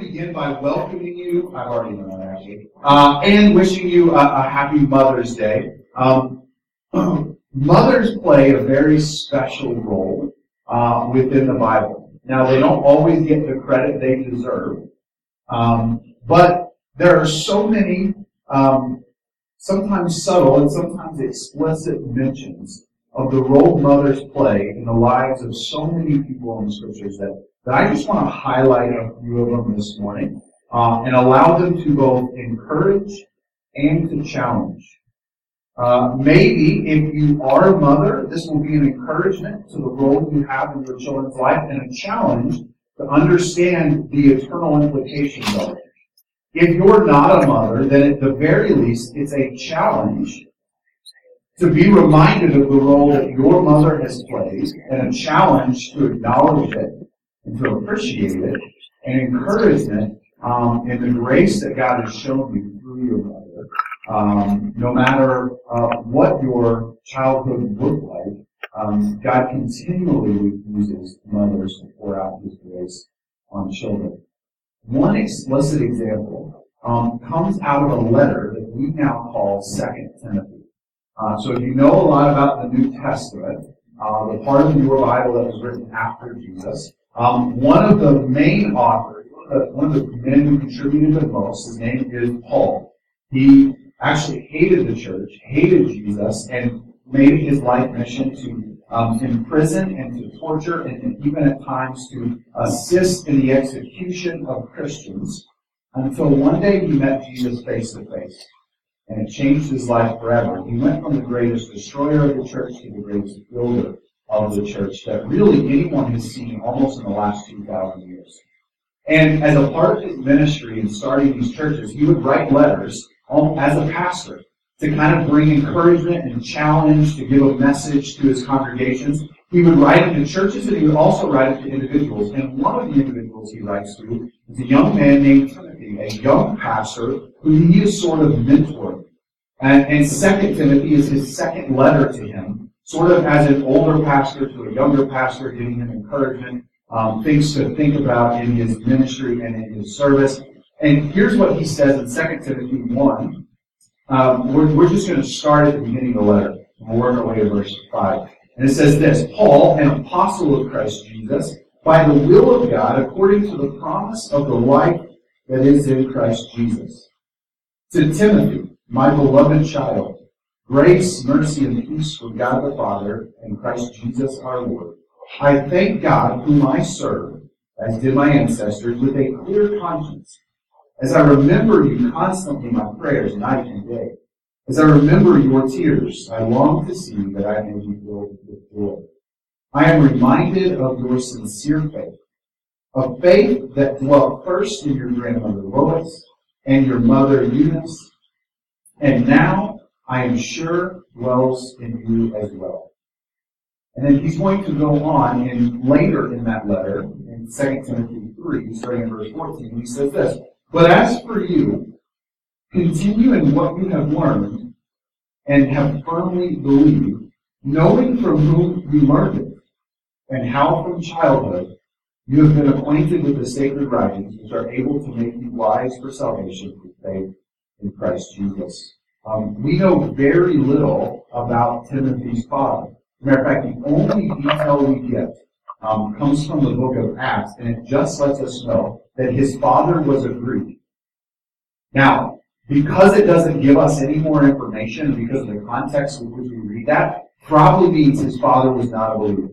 begin by welcoming you. I've already done that actually, uh, and wishing you a, a happy Mother's Day. Um, mothers play a very special role uh, within the Bible. Now, they don't always get the credit they deserve, um, but there are so many, um, sometimes subtle and sometimes explicit mentions of the role mothers play in the lives of so many people in the scriptures that, that I just want to highlight a few of them this morning uh, and allow them to both encourage and to challenge. Uh, maybe if you are a mother, this will be an encouragement to the role you have in your children's life and a challenge to understand the eternal implications of it. If you're not a mother, then at the very least, it's a challenge to be reminded of the role that your mother has played and a challenge to acknowledge it and to appreciate it and encouragement um, in the grace that God has shown you through your mother. Um, no matter uh, what your childhood looked like, um, God continually uses mothers to pour out His grace on children. One explicit example um, comes out of a letter that we now call Second Timothy. Uh, so if you know a lot about the New Testament, uh, the part of your Bible that was written after Jesus, um, one of the main authors, one of the men who contributed the most, his name is Paul. He actually hated the church, hated Jesus, and made his life mission to um, imprison and to torture and even at times to assist in the execution of Christians until one day he met Jesus face to face and it changed his life forever. He went from the greatest destroyer of the church to the greatest builder of the church that really anyone has seen almost in the last 2,000 years. And as a part of his ministry in starting these churches, he would write letters um, as a pastor to kind of bring encouragement and challenge, to give a message to his congregations. He would write it to churches and he would also write it to individuals. And one of the individuals he writes to is a young man named Timothy, a young pastor who he is sort of mentoring. And, and Second Timothy is his second letter to him, sort of as an older pastor to a younger pastor, giving him encouragement, um, things to think about in his ministry and in his service. And here's what he says in 2 Timothy 1. Um, we're, we're just going to start at the beginning of the letter. We'll work our way to verse 5. And it says this Paul, an apostle of Christ Jesus, by the will of God, according to the promise of the life that is in Christ Jesus. To Timothy, my beloved child, grace, mercy, and peace from God the Father and Christ Jesus our Lord. I thank God, whom I serve, as did my ancestors, with a clear conscience. As I remember you constantly in my prayers night and day, as I remember your tears, I long to see that I may be filled with joy. I am reminded of your sincere faith, a faith that dwelt first in your grandmother Lois and your mother Eunice, and now I am sure dwells in you as well. And then he's going to go on in later in that letter, in 2 Timothy 3, starting in verse 14, he says this, But as for you, continue in what you have learned and have firmly believed, knowing from whom you learned it, and how from childhood you have been acquainted with the sacred writings, which are able to make you wise for salvation through faith in Christ Jesus. Um, we know very little about Timothy's father. Matter of fact, the only detail we get um, comes from the book of Acts, and it just lets us know that his father was a Greek. Now, because it doesn't give us any more information, because of the context in which we read that, probably means his father was not a believer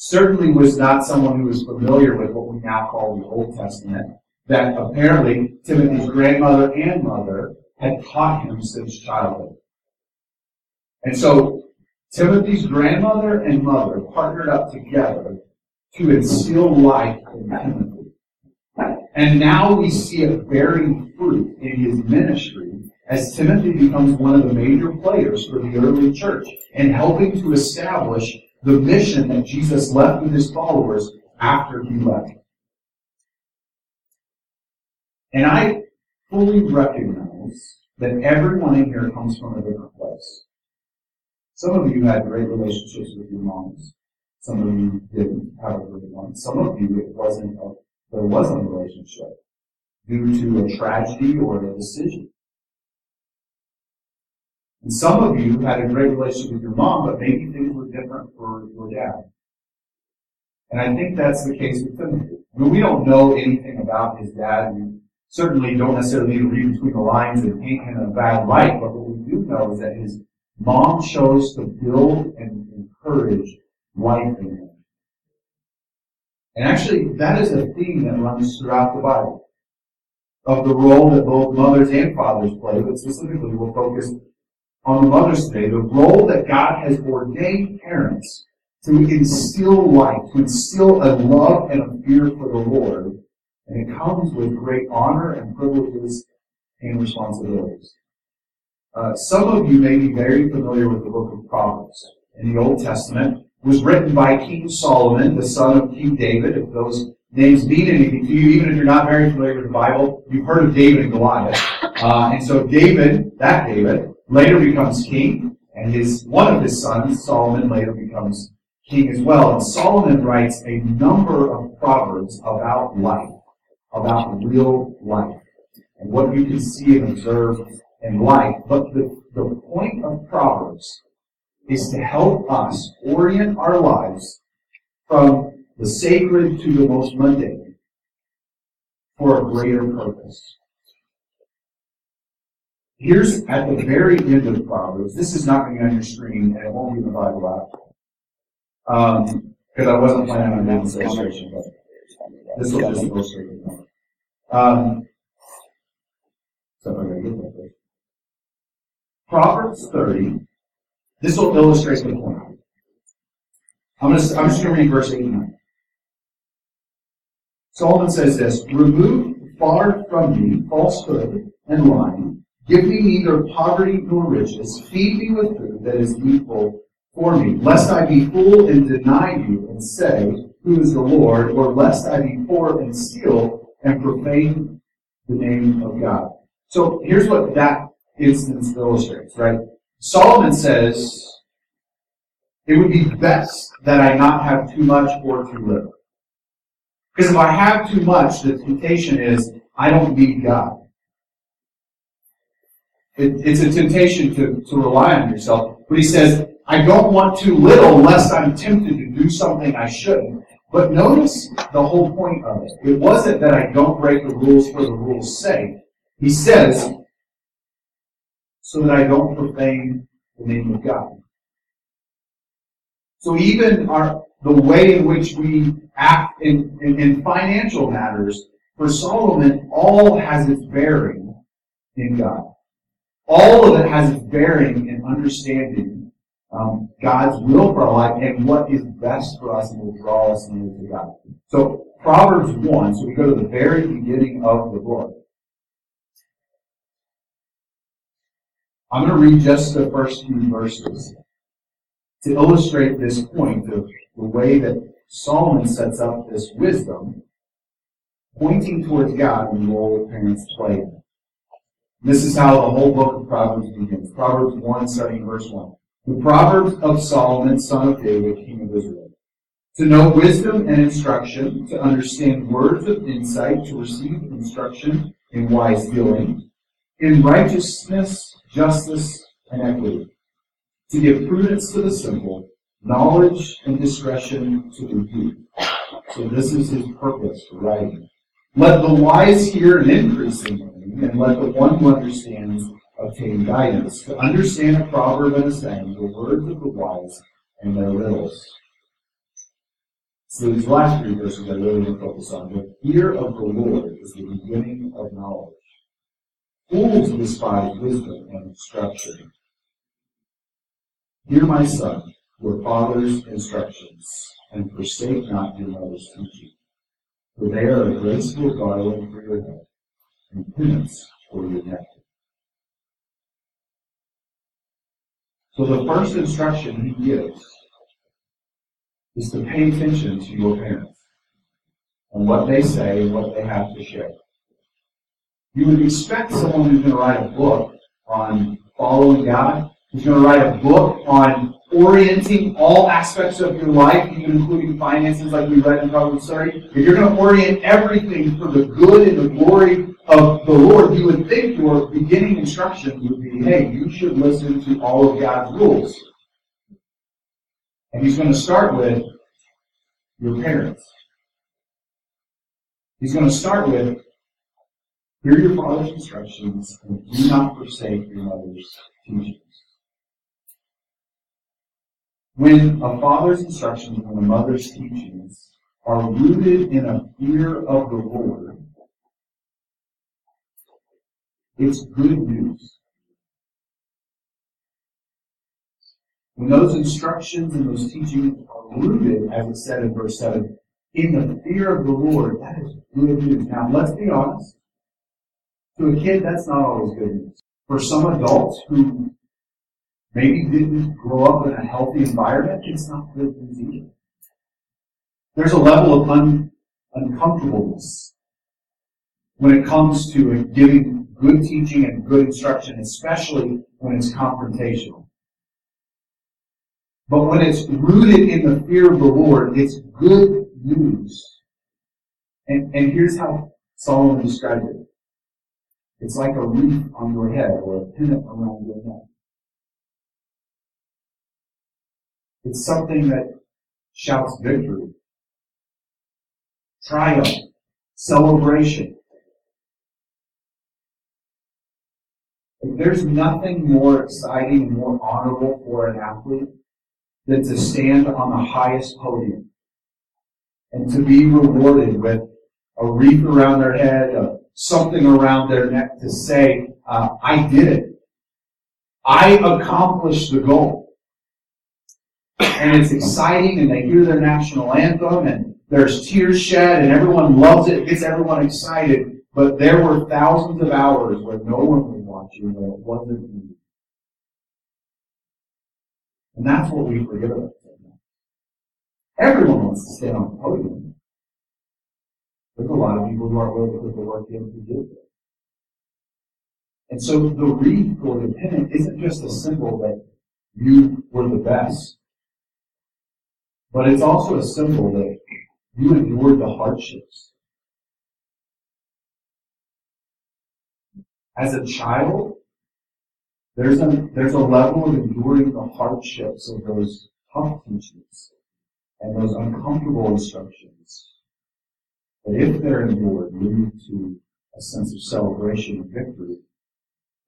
certainly was not someone who was familiar with what we now call the Old Testament, that apparently Timothy's grandmother and mother had taught him since childhood. And so Timothy's grandmother and mother partnered up together to instill life in Timothy. And now we see it bearing fruit in his ministry as Timothy becomes one of the major players for the early church and helping to establish the mission that Jesus left with his followers after he left. And I fully recognize that everyone in here comes from a different place. Some of you had great relationships with your moms. Some of you didn't have a good one. Some of you, it wasn't a there wasn't a relationship due to a tragedy or a decision. And some of you had a great relationship with your mom, but maybe things were different for your dad. And I think that's the case with Timothy. I mean, we don't know anything about his dad. We certainly don't necessarily need to read between the lines and paint him in a bad light, but what we do know is that his mom chose to build and encourage life in him. And actually, that is a theme that runs throughout the Bible of the role that both mothers and fathers play, but specifically we'll focus on the mothers today, the role that God has ordained parents to instill life, to instill a love and a fear for the Lord. And it comes with great honor and privileges and responsibilities. Uh, some of you may be very familiar with the book of Proverbs in the Old Testament. It was written by King Solomon, the son of King David. If those names mean anything to you, even if you're not very familiar with the Bible, you've heard of David and Goliath. Uh, and so David, that David, later becomes king, and his one of his sons, Solomon, later becomes king as well. And Solomon writes a number of proverbs about life, about real life, and what you can see and observe in life. But the, the point of Proverbs is to help us orient our lives from the sacred to the most mundane for a greater purpose. Here's at the very end of Proverbs. This is not going to be on your screen, and it won't be in the Bible app. Um, because I wasn't planning on this illustration, but this will just illustrate the point. Um, so I'm going to get that first. Proverbs 30. This will illustrate the point. I'm, gonna, I'm just going to read verse 8 and 9. Solomon says this, Remove far from me falsehood and lying. Give me neither poverty nor riches. Feed me with food that is needful for me, lest I be full and deny you and say, Who is the Lord? Or lest I be poor and steal and profane the name of God. So here's what that instance illustrates, right? Solomon says, it would be best that I not have too much or too little. Because if I have too much, the temptation is I don't need God. It, it's a temptation to, to rely on yourself. But he says, I don't want too little lest I'm tempted to do something I shouldn't. But notice the whole point of it. It wasn't that I don't break the rules for the rules' sake. He says, so that I don't profane the name of God. So even our, the way in which we act in, in, in financial matters, for Solomon, all has its bearing in God. All of it has its bearing in understanding um, God's will for our life and what is best for us and will draw us near to God. So Proverbs 1, so we go to the very beginning of the book. I'm going to read just the first few verses to illustrate this point of the way that Solomon sets up this wisdom, pointing towards God and the role that parents play. This is how the whole book of Proverbs begins. Proverbs 1, starting verse 1. The Proverbs of Solomon, son of David, king of Israel. To know wisdom and instruction, to understand words of insight, to receive instruction in wise dealing, in righteousness, justice, and equity, to give prudence to the simple, knowledge and discretion to the youth. So this is his purpose for writing. Let the wise hear and increase in learning, and let the one who understands obtain guidance. To understand a proverb and a saying, the words of the wise and their riddles. So these last three verses I really want to focus on. The fear of the Lord is the beginning of knowledge. Fools despise wisdom and instruction. Hear my son, your father's instructions, and forsake not your mother's teaching. For they are a graceful garland for your head, and penance for your neck. So the first instruction he gives is to pay attention to your parents and what they say and what they have to share. You would expect someone who's going to write a book on following God who's going to write a book on orienting all aspects of your life, even including finances, like we read in Proverbs 30. If you're going to orient everything for the good and the glory of the Lord, you would think your beginning instruction would be, hey, you should listen to all of God's rules. And he's going to start with your parents. He's going to start with, hear your father's instructions and do not forsake your mother's teachings. When a father's instructions and a mother's teachings are rooted in a fear of the Lord, it's good news. When those instructions and those teachings are rooted, as it said in verse 7, in the fear of the Lord, that is good news. Now, let's be honest. To a kid, that's not always good news. For some adults who maybe didn't grow up in a healthy environment, it's not good news either. There's a level of un- uncomfortableness when it comes to giving good teaching and good instruction, especially when it's confrontational. But when it's rooted in the fear of the Lord, it's good news. And, and here's how Solomon described it. It's like a wreath on your head or a pennant around your neck. It's something that shouts victory, triumph, celebration. If there's nothing more exciting and more honorable for an athlete than to stand on the highest podium and to be rewarded with a wreath around their head, something around their neck to say, uh, I did it. I accomplished the goal and it's exciting, and they hear their national anthem, and there's tears shed, and everyone loves it. It gets everyone excited. But there were thousands of hours where no one was watching, where it wasn't you. And that's what we forget about. Everyone wants to stand on the podium. There's a lot of people who aren't willing to put the work in to do it. And so the wreath or the pennant isn't just a symbol that you were the best. But it's also a symbol that you endured the hardships. As a child, there's a, there's a level of enduring the hardships of those tough teachings and those uncomfortable instructions that if they're endured, lead to a sense of celebration and victory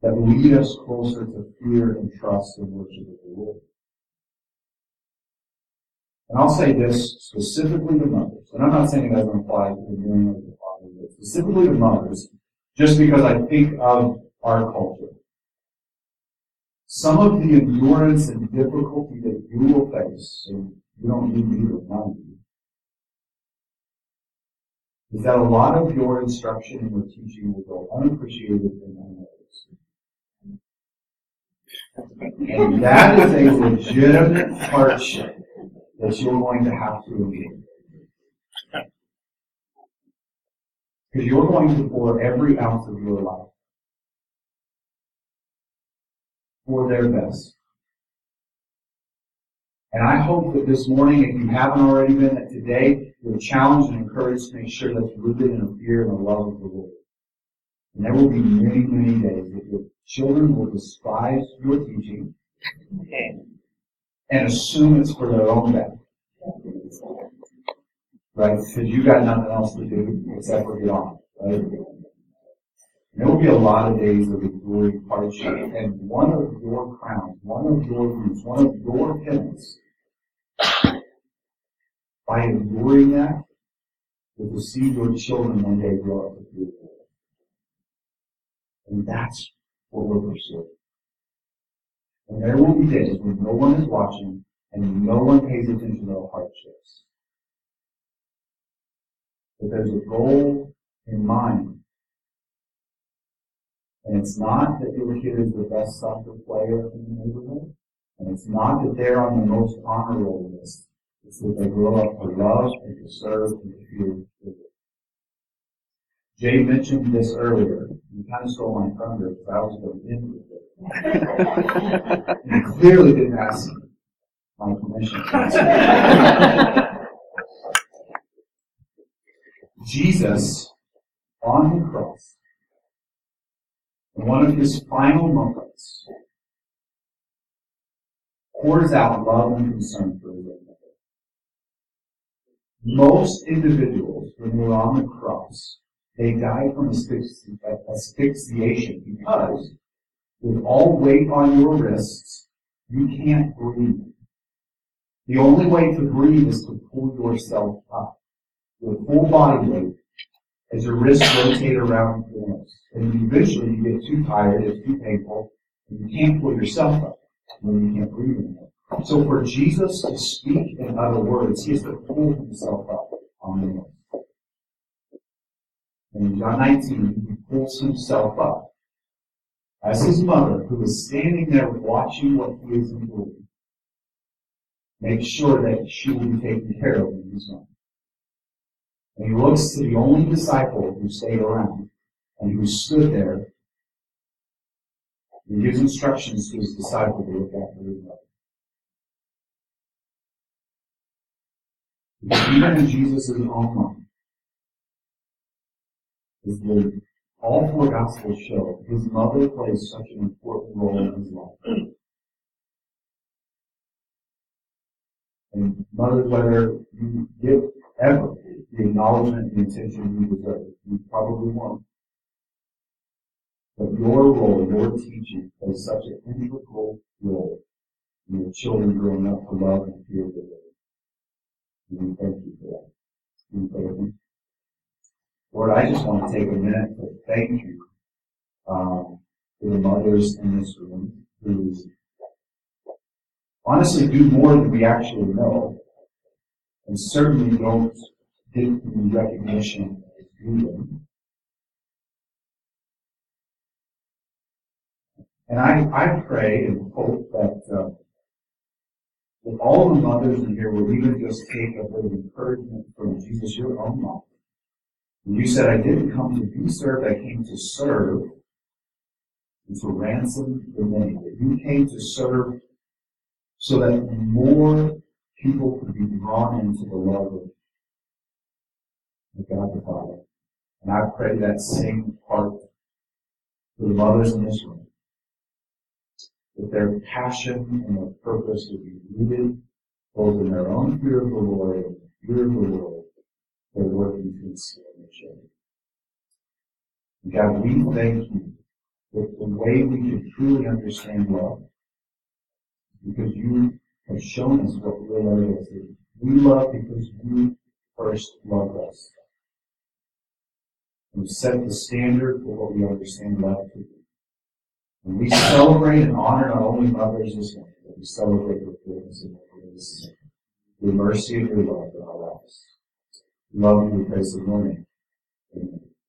that lead us closer to fear and trust and worship of the Lord. And I'll say this specifically to mothers, and I'm not saying it doesn't apply to the men or the fathers, but specifically to mothers, just because I think of our culture. Some of the endurance and difficulty that you will face, and you don't need me to remind you, is that a lot of your instruction and your teaching will go unappreciated and unnoticed. And that is a legitimate hardship that you're going to have to endure. Because you're going to pour every ounce of your life for their best. And I hope that this morning, if you haven't already been, that today you're challenged and encouraged to make sure that's rooted in a fear and a love of the Lord. And there will be many, many days that your children will despise your teaching and assume it's for their own benefit. Right? Because you got nothing else to do except for get on. Right? There will be a lot of days of enduring hardship, and one of your crowns, one of your roots, one of your pennants, by enduring that, will to see your children one day grow up with you. And that's what we're pursuing. And there will be days when no one is watching and no one pays attention to the hardships. But there's a goal in mind. And it's not that your kid is the best soccer player in the neighborhood. And it's not that they're on the most honor roll list. It's that they grow up to love and to serve and to fear Jay mentioned this earlier. You kind of stole my thunder because I was going to end with it. you clearly didn't ask my permission. Jesus on the cross, in one of his final moments, pours out love and concern for his own Most individuals, when they're on the cross, they die from asphyxiation because with all weight on your wrists, you can't breathe. The only way to breathe is to pull yourself up with full body weight as your wrists rotate around your nose. And eventually you get too tired, it's too painful, and you can't pull yourself up when you can't breathe anymore. So for Jesus to speak in other words, he has to pull himself up on the. And in John 19, he pulls himself up as his mother, who is standing there watching what he is doing, makes sure that she will be taken care of in his home. And he looks to the only disciple who stayed around and who stood there and gives instructions to his disciple to look after his mother. Even in Jesus' own mind, is the all four Gospels show his mother plays such an important role in his life. And mothers, whether you give ever the acknowledgement and attention you deserve. You probably won't. But your role, your teaching, plays such an integral role in your children growing up to love and fear the Lord. And we thank you for that. We thank you. Lord, I just want to take a minute to thank you um, for the mothers in this room who honestly do more than we actually know and certainly don't get the recognition as due And I, I pray and hope that uh, that all the mothers in here will even just take a of encouragement from Jesus, your own mom. you said, I didn't come to be served, I came to serve and to ransom the many. That you came to serve so that more people could be drawn into the love of of God the Father. And I pray that same heart for the mothers in this room. That their passion and their purpose would be rooted both in their own fear of the Lord and the fear of the world they're working to instill in their children. God, we thank you that the way we can truly understand love because you have shown us what real love is. We love because you first loved us and set the standard for what we understand love to be. And we celebrate and honor not only mothers this morning, but we celebrate your goodness and your grace, your mercy and your love in our lives. We love you, we praise the morning. Amen.